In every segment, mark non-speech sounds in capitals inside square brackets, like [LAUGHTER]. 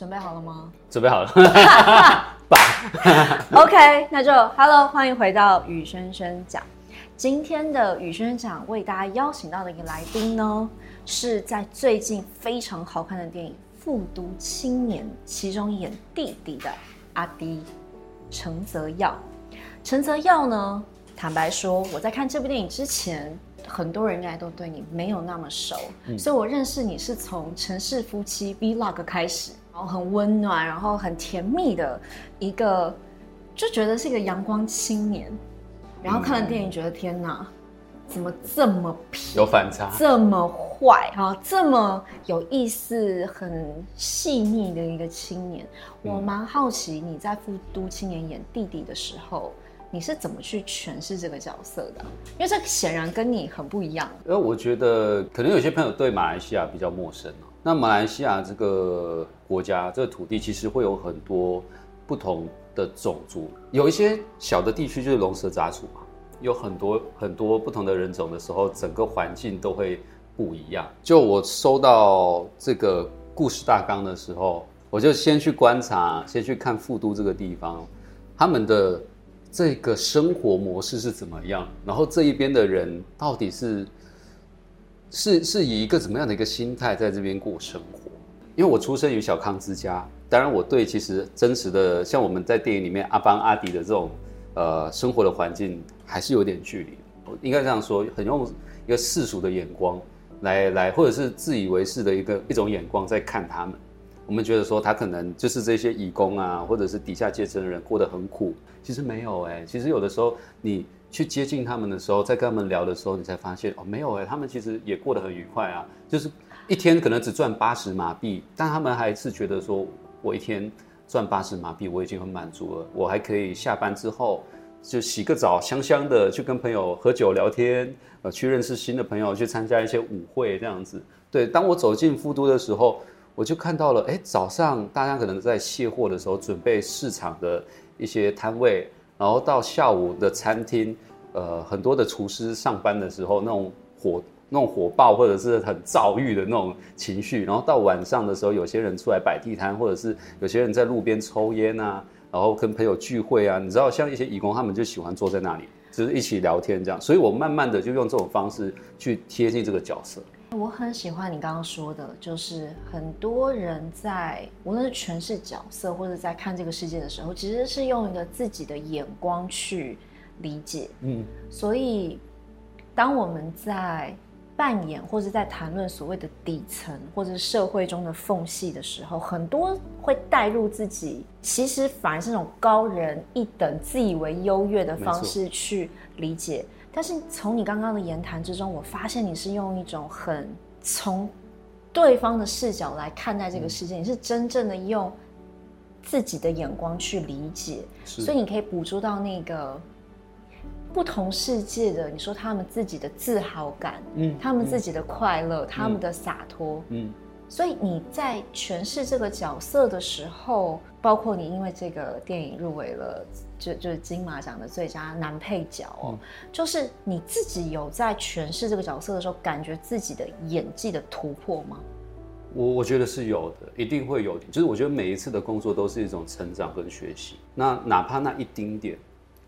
准备好了吗？准备好了。[LAUGHS] 爸 OK，那就 Hello，欢迎回到雨轩轩讲。今天的雨轩轩讲为大家邀请到的一个来宾呢，是在最近非常好看的电影《复读青年》其中演弟弟的阿迪陈泽耀。陈泽耀呢，坦白说，我在看这部电影之前，很多人应该都对你没有那么熟，嗯、所以我认识你是从《城市夫妻》Vlog 开始，然后很温暖，然后很甜蜜的一个，就觉得是一个阳光青年。然后看了电影，觉得、嗯、天哪，怎么这么皮，有反差，这么坏啊，这么有意思，很细腻的一个青年。嗯、我蛮好奇你在《富都青年》演弟弟的时候。你是怎么去诠释这个角色的？因为这显然跟你很不一样。因为我觉得可能有些朋友对马来西亚比较陌生。那马来西亚这个国家，这个土地其实会有很多不同的种族，有一些小的地区就是龙蛇杂处嘛，有很多很多不同的人种的时候，整个环境都会不一样。就我收到这个故事大纲的时候，我就先去观察，先去看富都这个地方，他们的。这个生活模式是怎么样？然后这一边的人到底是是是以一个怎么样的一个心态在这边过生活？因为我出生于小康之家，当然我对其实真实的像我们在电影里面阿邦阿迪的这种呃生活的环境还是有点距离。我应该这样说，很用一个世俗的眼光来来，或者是自以为是的一个一种眼光在看他们。我们觉得说他可能就是这些移工啊，或者是底下阶层的人过得很苦，其实没有哎、其实有的时候你去接近他们的时候，在跟他们聊的时候，你才发现哦，没有哎、他们其实也过得很愉快啊，就是一天可能只赚八十马币，但他们还是觉得说，我一天赚八十马币我已经很满足了，我还可以下班之后就洗个澡，香香的去跟朋友喝酒聊天，呃，去认识新的朋友，去参加一些舞会这样子。对，当我走进富都的时候。我就看到了，哎，早上大家可能在卸货的时候，准备市场的一些摊位，然后到下午的餐厅，呃，很多的厨师上班的时候，那种火、那种火爆或者是很躁郁的那种情绪，然后到晚上的时候，有些人出来摆地摊，或者是有些人在路边抽烟啊，然后跟朋友聚会啊，你知道，像一些义工，他们就喜欢坐在那里，就是一起聊天这样，所以我慢慢的就用这种方式去贴近这个角色。我很喜欢你刚刚说的，就是很多人在无论是诠释角色或者在看这个世界的时候，其实是用一个自己的眼光去理解。嗯，所以当我们在扮演或者在谈论所谓的底层或者是社会中的缝隙的时候，很多会带入自己，其实反而是那种高人一等、自以为优越的方式去理解。但是从你刚刚的言谈之中，我发现你是用一种很从对方的视角来看待这个世界，嗯、你是真正的用自己的眼光去理解，所以你可以捕捉到那个不同世界的，你说他们自己的自豪感，嗯，他们自己的快乐，嗯、他们的洒脱，嗯。所以你在诠释这个角色的时候，包括你因为这个电影入围了，就就是金马奖的最佳男配角哦，嗯、就是你自己有在诠释这个角色的时候，感觉自己的演技的突破吗？我我觉得是有的，一定会有的。就是我觉得每一次的工作都是一种成长跟学习，那哪怕那一丁点、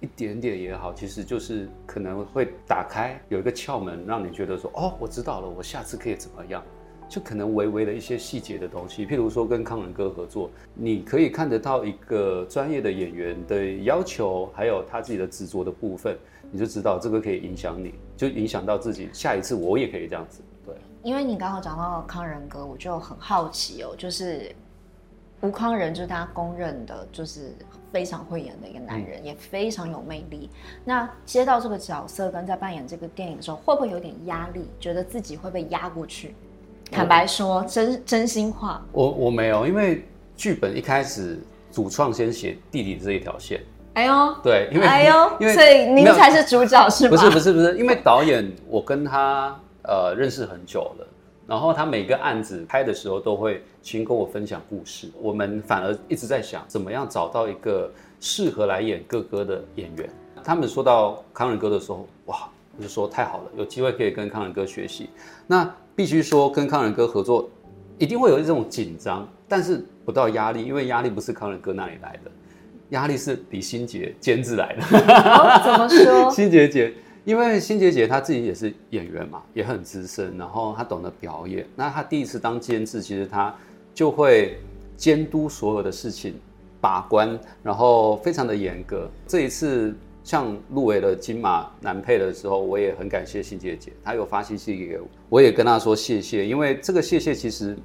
一点点也好，其实就是可能会打开有一个窍门，让你觉得说，哦，我知道了，我下次可以怎么样。就可能微微的一些细节的东西，譬如说跟康仁哥合作，你可以看得到一个专业的演员的要求，还有他自己的执着的部分，你就知道这个可以影响你，就影响到自己。下一次我也可以这样子，对。因为你刚好讲到康仁哥，我就很好奇哦，就是吴康仁就是大家公认的，就是非常会演的一个男人，嗯、也非常有魅力。那接到这个角色跟在扮演这个电影的时候，会不会有点压力？觉得自己会被压过去？坦白说，真真心话，我我没有，因为剧本一开始主创先写弟弟这一条线。哎呦，对，因为哎呦，[LAUGHS] 因为所以您才是主角是吗？不是不是不是，因为导演我跟他呃认识很久了，然后他每个案子拍的时候都会先跟我分享故事，我们反而一直在想怎么样找到一个适合来演哥哥的演员。他们说到康仁哥的时候，哇，我就说太好了，有机会可以跟康仁哥学习。那必须说，跟康仁哥合作，一定会有一种紧张，但是不到压力，因为压力不是康仁哥那里来的，压力是李心洁监制来的。哦，怎么说？[LAUGHS] 心洁姐，因为心洁姐她自己也是演员嘛，也很资深，然后她懂得表演。那她第一次当监制，其实她就会监督所有的事情，把关，然后非常的严格。这一次。像入围了金马男配的时候，我也很感谢心洁姐，她有发信息给我，我也跟她说谢谢，因为这个谢谢其实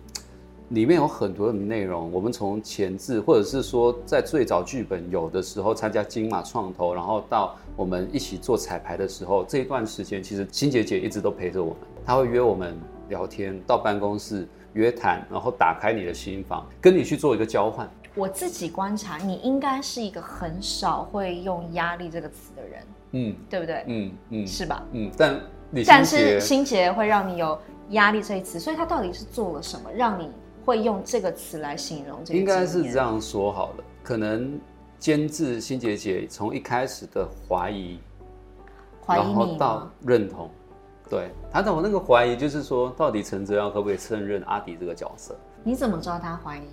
里面有很多的内容，我们从前置，或者是说在最早剧本有的时候参加金马创投，然后到我们一起做彩排的时候，这一段时间其实心洁姐一直都陪着我们，她会约我们聊天，到办公室约谈，然后打开你的心房，跟你去做一个交换。我自己观察，你应该是一个很少会用压力这个词的人，嗯，对不对？嗯嗯，是吧？嗯，但但是心洁会让你有压力这一词，所以他到底是做了什么，让你会用这个词来形容这个？应该是这样说好了，可能监制心姐姐从一开始的怀疑，怀疑然后到认同，对，他的我那个怀疑就是说，到底陈哲耀可不可以胜任阿迪这个角色？你怎么知道他怀疑你？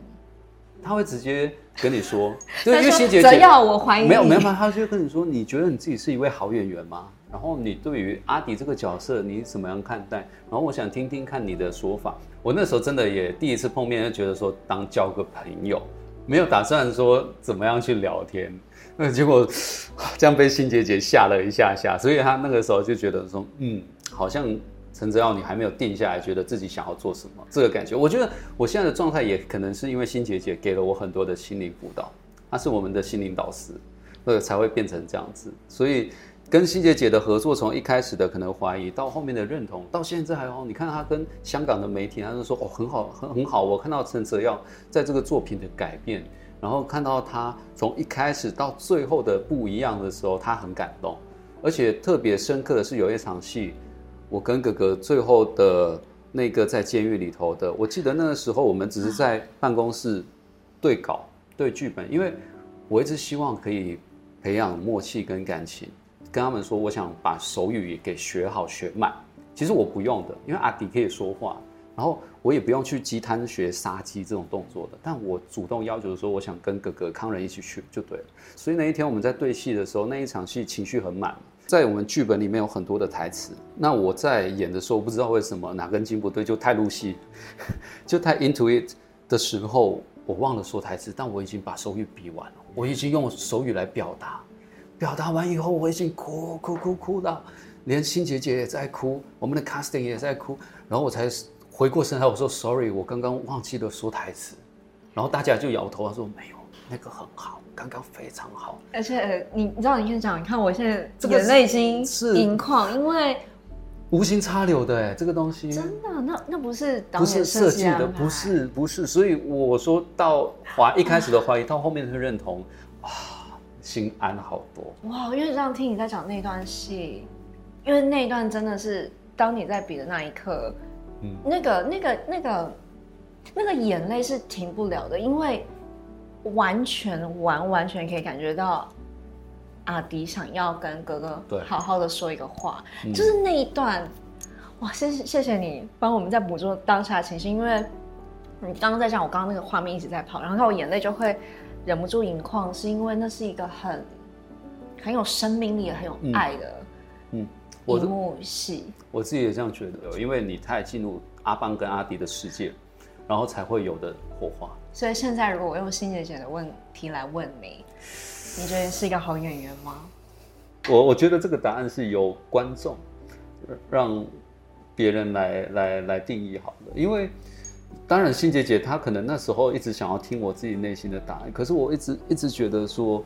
他会直接跟你说，[LAUGHS] 就是因为心洁姐则要我怀疑你，没有没有他就会跟你说，你觉得你自己是一位好演员吗？然后你对于阿迪这个角色，你怎么样看待？然后我想听听看你的说法。我那时候真的也第一次碰面，就觉得说当交个朋友，没有打算说怎么样去聊天。那结果这样被心姐姐吓了一下下，所以他那个时候就觉得说，嗯，好像。陈泽耀，你还没有定下来，觉得自己想要做什么？这个感觉，我觉得我现在的状态也可能是因为心姐姐给了我很多的心灵辅导，她是我们的心灵导师，那个才会变成这样子。所以跟心姐姐的合作，从一开始的可能怀疑，到后面的认同，到现在还好。你看她跟香港的媒体，她就说哦很好，很很好。我看到陈泽耀在这个作品的改变，然后看到他从一开始到最后的不一样的时候，他很感动。而且特别深刻的是有一场戏。我跟哥哥最后的那个在监狱里头的，我记得那个时候我们只是在办公室对稿对剧本，因为我一直希望可以培养默契跟感情，跟他们说我想把手语也给学好学满。其实我不用的，因为阿迪可以说话，然后我也不用去鸡摊学杀鸡这种动作的，但我主动要求说我想跟哥哥康仁一起去就对了。所以那一天我们在对戏的时候，那一场戏情绪很满。在我们剧本里面有很多的台词，那我在演的时候，不知道为什么哪根筋不对，就太入戏，[LAUGHS] 就太 into it 的时候，我忘了说台词，但我已经把手语比完了，我已经用手语来表达，表达完以后，我已经哭哭哭哭到，连心姐姐也在哭，我们的 casting 也在哭，然后我才回过神来，我说 sorry，我刚刚忘记了说台词，然后大家就摇头，他说没有，那个很好。刚刚非常好，而且你你知道，你先讲，你看我现在眼泪已经是盈眶，因为无心插柳的哎，这个东西。真的，那那不是导演设计的，不是不是，所以我说到怀一开始的怀疑，到后面的认同，哇，心安好多。哇，因为这样听你在讲那段戏，因为那一段真的是当你在比的那一刻，嗯，那个那个那个那个眼泪是停不了的，因为。完全完完全可以感觉到，阿迪想要跟哥哥好好的说一个话，就是那一段，哇，谢谢谢谢你帮我们在捕捉当下的情绪，因为你刚刚在讲，我刚刚那个画面一直在跑，然后看我眼泪就会忍不住盈眶，是因为那是一个很很有生命力、很有爱的嗯一幕戏。我自己也这样觉得，因为你太进入阿邦跟阿迪的世界，然后才会有的火花。所以现在，如果我用心姐姐的问题来问你，你觉得是一个好演员吗？我我觉得这个答案是由观众让别人来来来定义好的。因为当然，心姐姐她可能那时候一直想要听我自己内心的答案，可是我一直一直觉得说，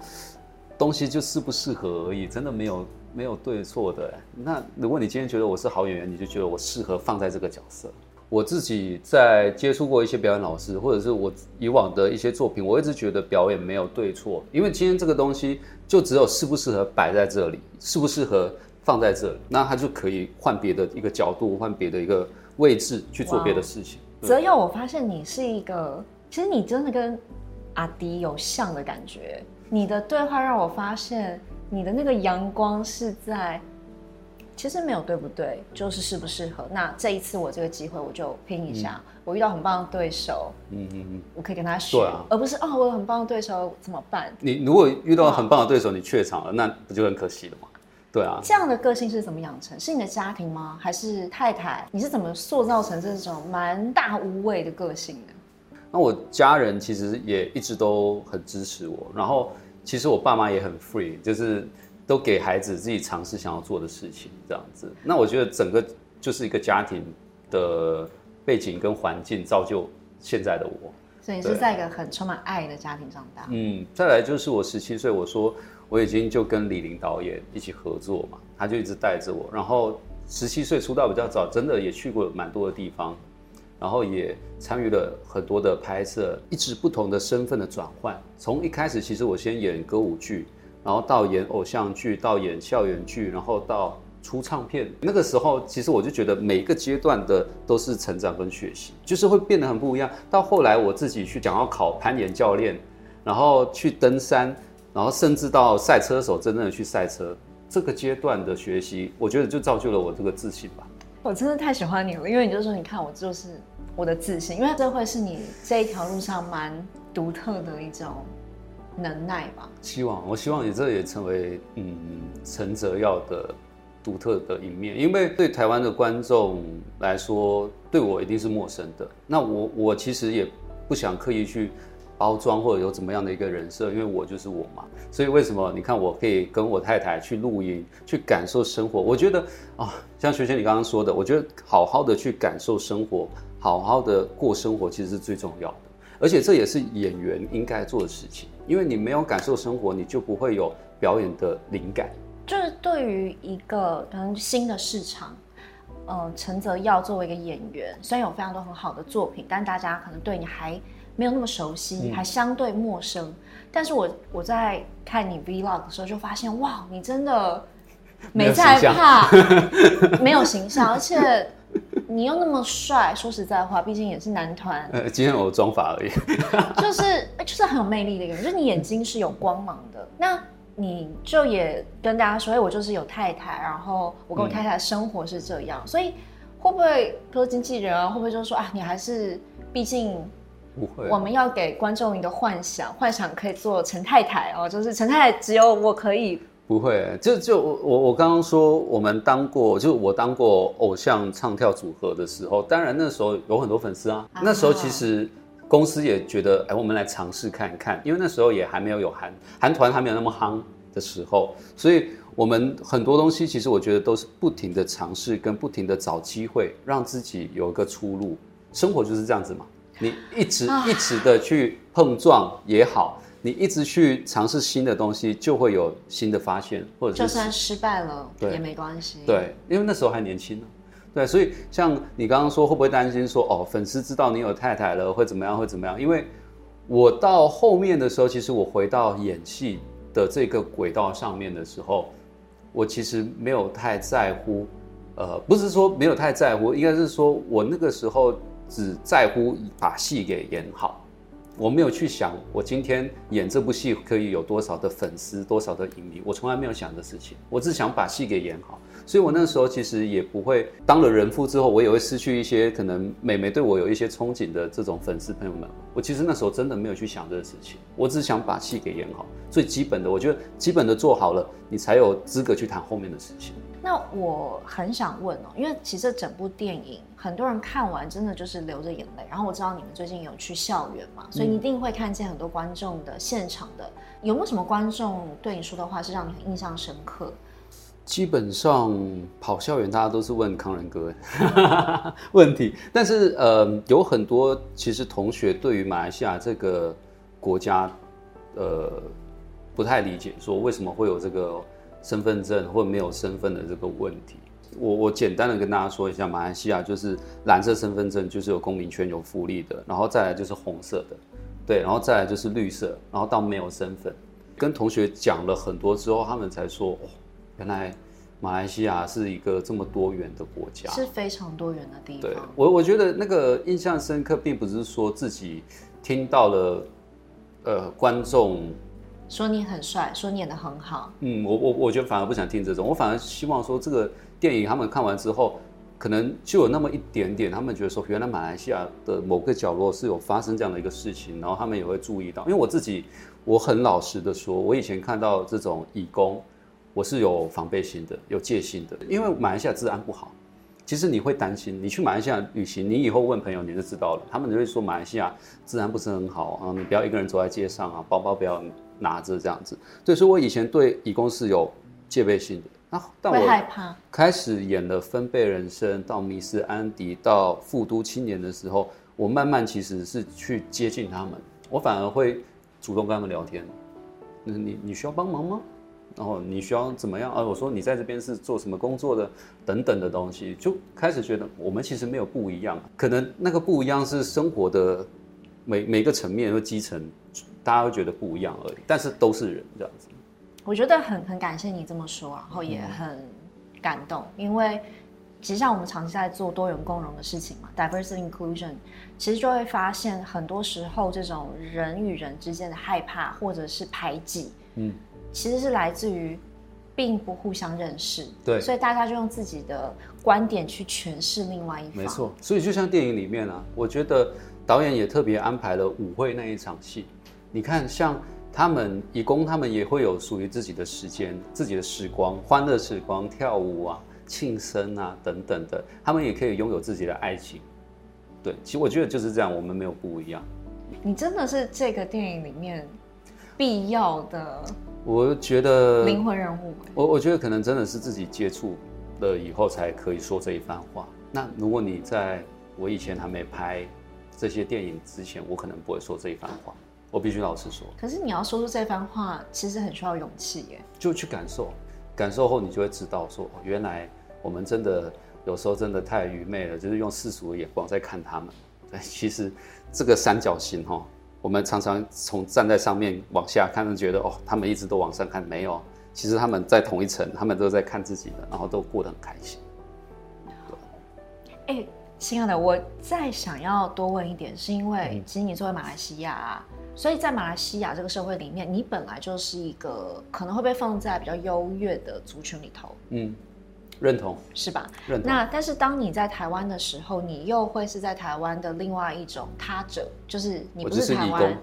东西就适不适合而已，真的没有没有对错的。那如果你今天觉得我是好演员，你就觉得我适合放在这个角色。我自己在接触过一些表演老师，或者是我以往的一些作品，我一直觉得表演没有对错，因为今天这个东西就只有适不适合摆在这里，适不适合放在这里，那他就可以换别的一个角度，换别的一个位置去做别的事情。泽佑，我发现你是一个，其实你真的跟阿迪有像的感觉。你的对话让我发现，你的那个阳光是在其实没有对不对，就是适不适合。那这一次我这个机会，我就拼一下。嗯、我遇到很棒的对手，嗯嗯嗯，我可以跟他学，啊、而不是哦，我有很棒的对手怎么办？你如果遇到很棒的对手，你怯场了，那不就很可惜了吗？对啊。这样的个性是怎么养成？是你的家庭吗？还是太太？你是怎么塑造成这种蛮大无畏的个性的？那我家人其实也一直都很支持我，然后其实我爸妈也很 free，就是。都给孩子自己尝试想要做的事情，这样子。那我觉得整个就是一个家庭的背景跟环境造就现在的我。所以你是在一个很充满爱的家庭长大。嗯，再来就是我十七岁，我说我已经就跟李林导演一起合作嘛，他就一直带着我。然后十七岁出道比较早，真的也去过蛮多的地方，然后也参与了很多的拍摄，一直不同的身份的转换。从一开始，其实我先演歌舞剧。然后到演偶像剧，到演校园剧，然后到出唱片。那个时候，其实我就觉得每一个阶段的都是成长跟学习，就是会变得很不一样。到后来，我自己去想要考攀岩教练，然后去登山，然后甚至到赛车手，真正的去赛车，这个阶段的学习，我觉得就造就了我这个自信吧。我真的太喜欢你了，因为你就说，你看我就是我的自信，因为这会是你这一条路上蛮独特的一种。能耐吧，希望我希望你这也成为嗯陈泽耀的独特的一面，因为对台湾的观众来说，对我一定是陌生的。那我我其实也不想刻意去包装或者有怎么样的一个人设，因为我就是我嘛。所以为什么你看我可以跟我太太去露营，去感受生活？我觉得啊，像学姐你刚刚说的，我觉得好好的去感受生活，好好的过生活，其实是最重要的。而且这也是演员应该做的事情。因为你没有感受生活，你就不会有表演的灵感。就是对于一个可能新的市场，嗯，陈泽耀作为一个演员，虽然有非常多很好的作品，但大家可能对你还没有那么熟悉，嗯、还相对陌生。但是我我在看你 Vlog 的时候，就发现哇，你真的没在怕，[LAUGHS] 没有形象，而且。你又那么帅，说实在话，毕竟也是男团。呃，今天我妆发而已。[LAUGHS] 就是，就是很有魅力的一个人，就是你眼睛是有光芒的。那你就也跟大家说，哎，我就是有太太，然后我跟我太太的生活是这样。嗯、所以会不会，比如经纪人啊，会不会就说啊，你还是，毕竟不会，我们要给观众一个幻想，幻想可以做陈太太哦，就是陈太太只有我可以。不会，就就我我我刚刚说，我们当过，就我当过偶像唱跳组合的时候，当然那时候有很多粉丝啊。啊那时候其实公司也觉得，哎，我们来尝试看看，因为那时候也还没有有韩韩团还没有那么夯的时候，所以我们很多东西其实我觉得都是不停的尝试，跟不停的找机会，让自己有一个出路。生活就是这样子嘛，你一直一直的去碰撞也好。你一直去尝试新的东西，就会有新的发现，或者是就算失败了也没关系。对，因为那时候还年轻呢。对，所以像你刚刚说，会不会担心说，哦，粉丝知道你有太太了，会怎么样？会怎么样？因为我到后面的时候，其实我回到演戏的这个轨道上面的时候，我其实没有太在乎。呃，不是说没有太在乎，应该是说我那个时候只在乎把戏给演好。我没有去想，我今天演这部戏可以有多少的粉丝，多少的影迷，我从来没有想的事情。我只想把戏给演好，所以我那时候其实也不会当了人父之后，我也会失去一些可能美眉对我有一些憧憬的这种粉丝朋友们。我其实那时候真的没有去想这个事情，我只想把戏给演好，最基本的，我觉得基本的做好了，你才有资格去谈后面的事情。那我很想问哦，因为其实整部电影很多人看完真的就是流着眼泪。然后我知道你们最近有去校园嘛，所以你一定会看见很多观众的现场的。有没有什么观众对你说的话是让你很印象深刻？基本上跑校园，大家都是问康仁哥 [LAUGHS] 问题，但是呃，有很多其实同学对于马来西亚这个国家，呃，不太理解，说为什么会有这个。身份证或没有身份的这个问题，我我简单的跟大家说一下，马来西亚就是蓝色身份证就是有公民权有福利的，然后再来就是红色的，对，然后再来就是绿色，然后到没有身份。跟同学讲了很多之后，他们才说，哦，原来马来西亚是一个这么多元的国家，是非常多元的地方。对，我我觉得那个印象深刻，并不是说自己听到了，呃，观众。说你很帅，说你演得很好。嗯，我我我觉得反而不想听这种，我反而希望说这个电影他们看完之后，可能就有那么一点点，他们觉得说原来马来西亚的某个角落是有发生这样的一个事情，然后他们也会注意到。因为我自己我很老实的说，我以前看到这种义工，我是有防备心的，有戒心的，因为马来西亚治安不好。其实你会担心，你去马来西亚旅行，你以后问朋友你就知道了，他们就会说马来西亚治安不是很好啊，你不要一个人走在街上啊，包包不要拿着这样子。对，所以我以前对移工是有戒备心的啊，但我害怕。开始演了《分贝人生》到《迷失安迪》到《富都青年》的时候，我慢慢其实是去接近他们，我反而会主动跟他们聊天。那你你需要帮忙吗？然后你需要怎么样啊？我说你在这边是做什么工作的？等等的东西，就开始觉得我们其实没有不一样，可能那个不一样是生活的每每个层面和基层，大家会觉得不一样而已，但是都是人这样子。我觉得很很感谢你这么说，然后也很感动，嗯、因为其实像我们长期在做多元共融的事情嘛，diversity inclusion，其实就会发现很多时候这种人与人之间的害怕或者是排挤，嗯。其实是来自于，并不互相认识，对，所以大家就用自己的观点去诠释另外一方。没错，所以就像电影里面啊，我觉得导演也特别安排了舞会那一场戏。你看，像他们义工，他们也会有属于自己的时间、自己的时光、欢乐时光、跳舞啊、庆生啊等等的，他们也可以拥有自己的爱情。对，其实我觉得就是这样，我们没有不一样。你真的是这个电影里面必要的。我觉得灵魂人物，我我觉得可能真的是自己接触了以后才可以说这一番话。那如果你在我以前还没拍这些电影之前，我可能不会说这一番话。我必须老实说。可是你要说出这番话，其实很需要勇气耶。就去感受，感受后你就会知道说，原来我们真的有时候真的太愚昧了，就是用世俗的眼光在看他们。其实这个三角形哈。我们常常从站在上面往下看，就觉得哦，他们一直都往上看，没有，其实他们在同一层，他们都在看自己的，然后都过得很开心。哎，亲爱的，我再想要多问一点，是因为其实你作为马来西亚啊，所以在马来西亚这个社会里面，你本来就是一个可能会被放在比较优越的族群里头。嗯。认同是吧？认同。那但是当你在台湾的时候，你又会是在台湾的另外一种他者，就是你不是台湾，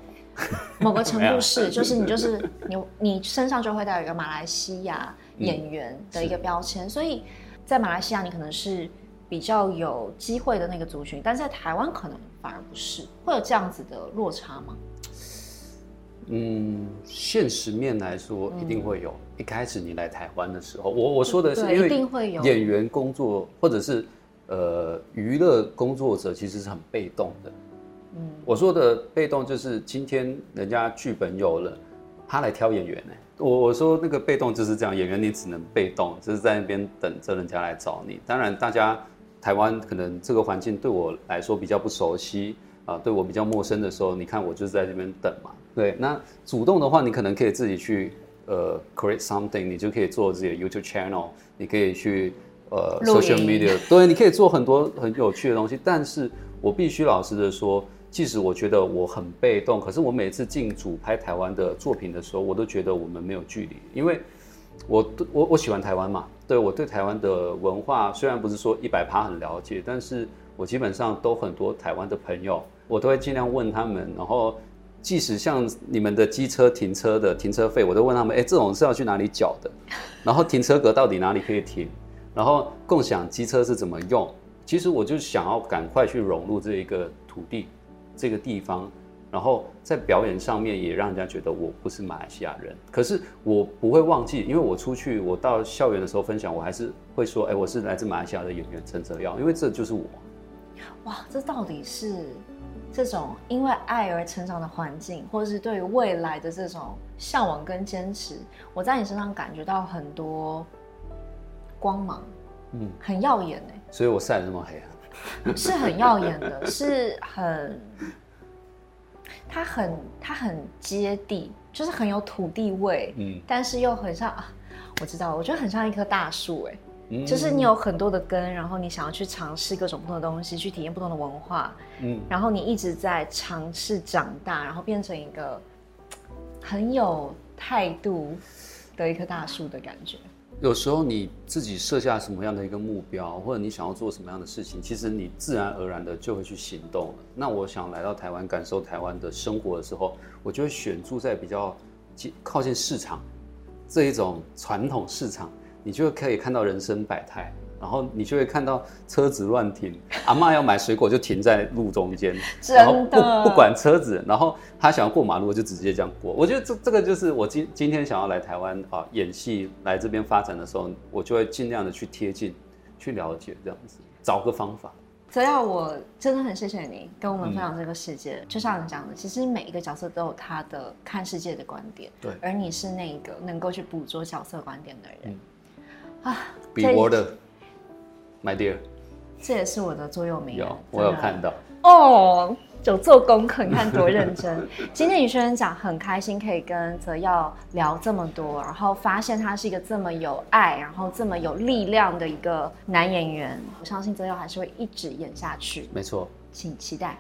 某个程度是，就是你就是你你身上就会带有一个马来西亚演员的一个标签，嗯、所以在马来西亚你可能是比较有机会的那个族群，但是在台湾可能反而不是，会有这样子的落差吗？嗯，现实面来说一定会有。嗯一开始你来台湾的时候，我我说的是因为演员工作或者是呃娱乐工作者其实是很被动的。嗯，我说的被动就是今天人家剧本有了，他来挑演员呢。我我说那个被动就是这样，演员你只能被动，就是在那边等着人家来找你。当然，大家台湾可能这个环境对我来说比较不熟悉啊，对我比较陌生的时候，你看我就是在这边等嘛。对，那主动的话，你可能可以自己去。呃，create something，你就可以做自己的 YouTube channel，你可以去呃 social media，对，你可以做很多很有趣的东西。但是我必须老实的说，即使我觉得我很被动，可是我每次进组拍台湾的作品的时候，我都觉得我们没有距离，因为我我我喜欢台湾嘛，对，我对台湾的文化虽然不是说一百趴很了解，但是我基本上都很多台湾的朋友，我都会尽量问他们，然后。即使像你们的机车停车的停车费，我都问他们：哎，这种是要去哪里缴的？[LAUGHS] 然后停车格到底哪里可以停？然后共享机车是怎么用？其实我就想要赶快去融入这一个土地，这个地方，然后在表演上面也让人家觉得我不是马来西亚人。可是我不会忘记，因为我出去，我到校园的时候分享，我还是会说：哎，我是来自马来西亚的演员陈泽耀，因为这就是我。哇，这到底是？这种因为爱而成长的环境，或者是对于未来的这种向往跟坚持，我在你身上感觉到很多光芒，嗯，很耀眼哎。所以我晒得那么黑啊？[LAUGHS] 是很耀眼的，是很，它很它很接地，就是很有土地味，嗯，但是又很像啊，我知道，我觉得很像一棵大树哎。就是你有很多的根，然后你想要去尝试各种不同的东西，去体验不同的文化，嗯，然后你一直在尝试长大，然后变成一个很有态度的一棵大树的感觉。有时候你自己设下什么样的一个目标，或者你想要做什么样的事情，其实你自然而然的就会去行动了。那我想来到台湾，感受台湾的生活的时候，我就会选住在比较靠近市场这一种传统市场，你就可以看到人生百态。然后你就会看到车子乱停，阿妈要买水果就停在路中间，[LAUGHS] 真的然后不不管车子，然后他想要过马路就直接这样过。我觉得这这个就是我今今天想要来台湾啊演戏来这边发展的时候，我就会尽量的去贴近，去了解这样子，找个方法。泽耀，我真的很谢谢你跟我们分享这个世界。嗯、就像你讲的，其实每一个角色都有他的看世界的观点，对，而你是那个能够去捕捉角色观点的人，嗯、啊，比我的。My dear，这也是我的座右铭。有，我有看到。哦，有做功课，你看多认真。[LAUGHS] 今天与学员讲很开心，可以跟泽耀聊这么多，然后发现他是一个这么有爱，然后这么有力量的一个男演员。我相信泽耀还是会一直演下去。没错，请期待。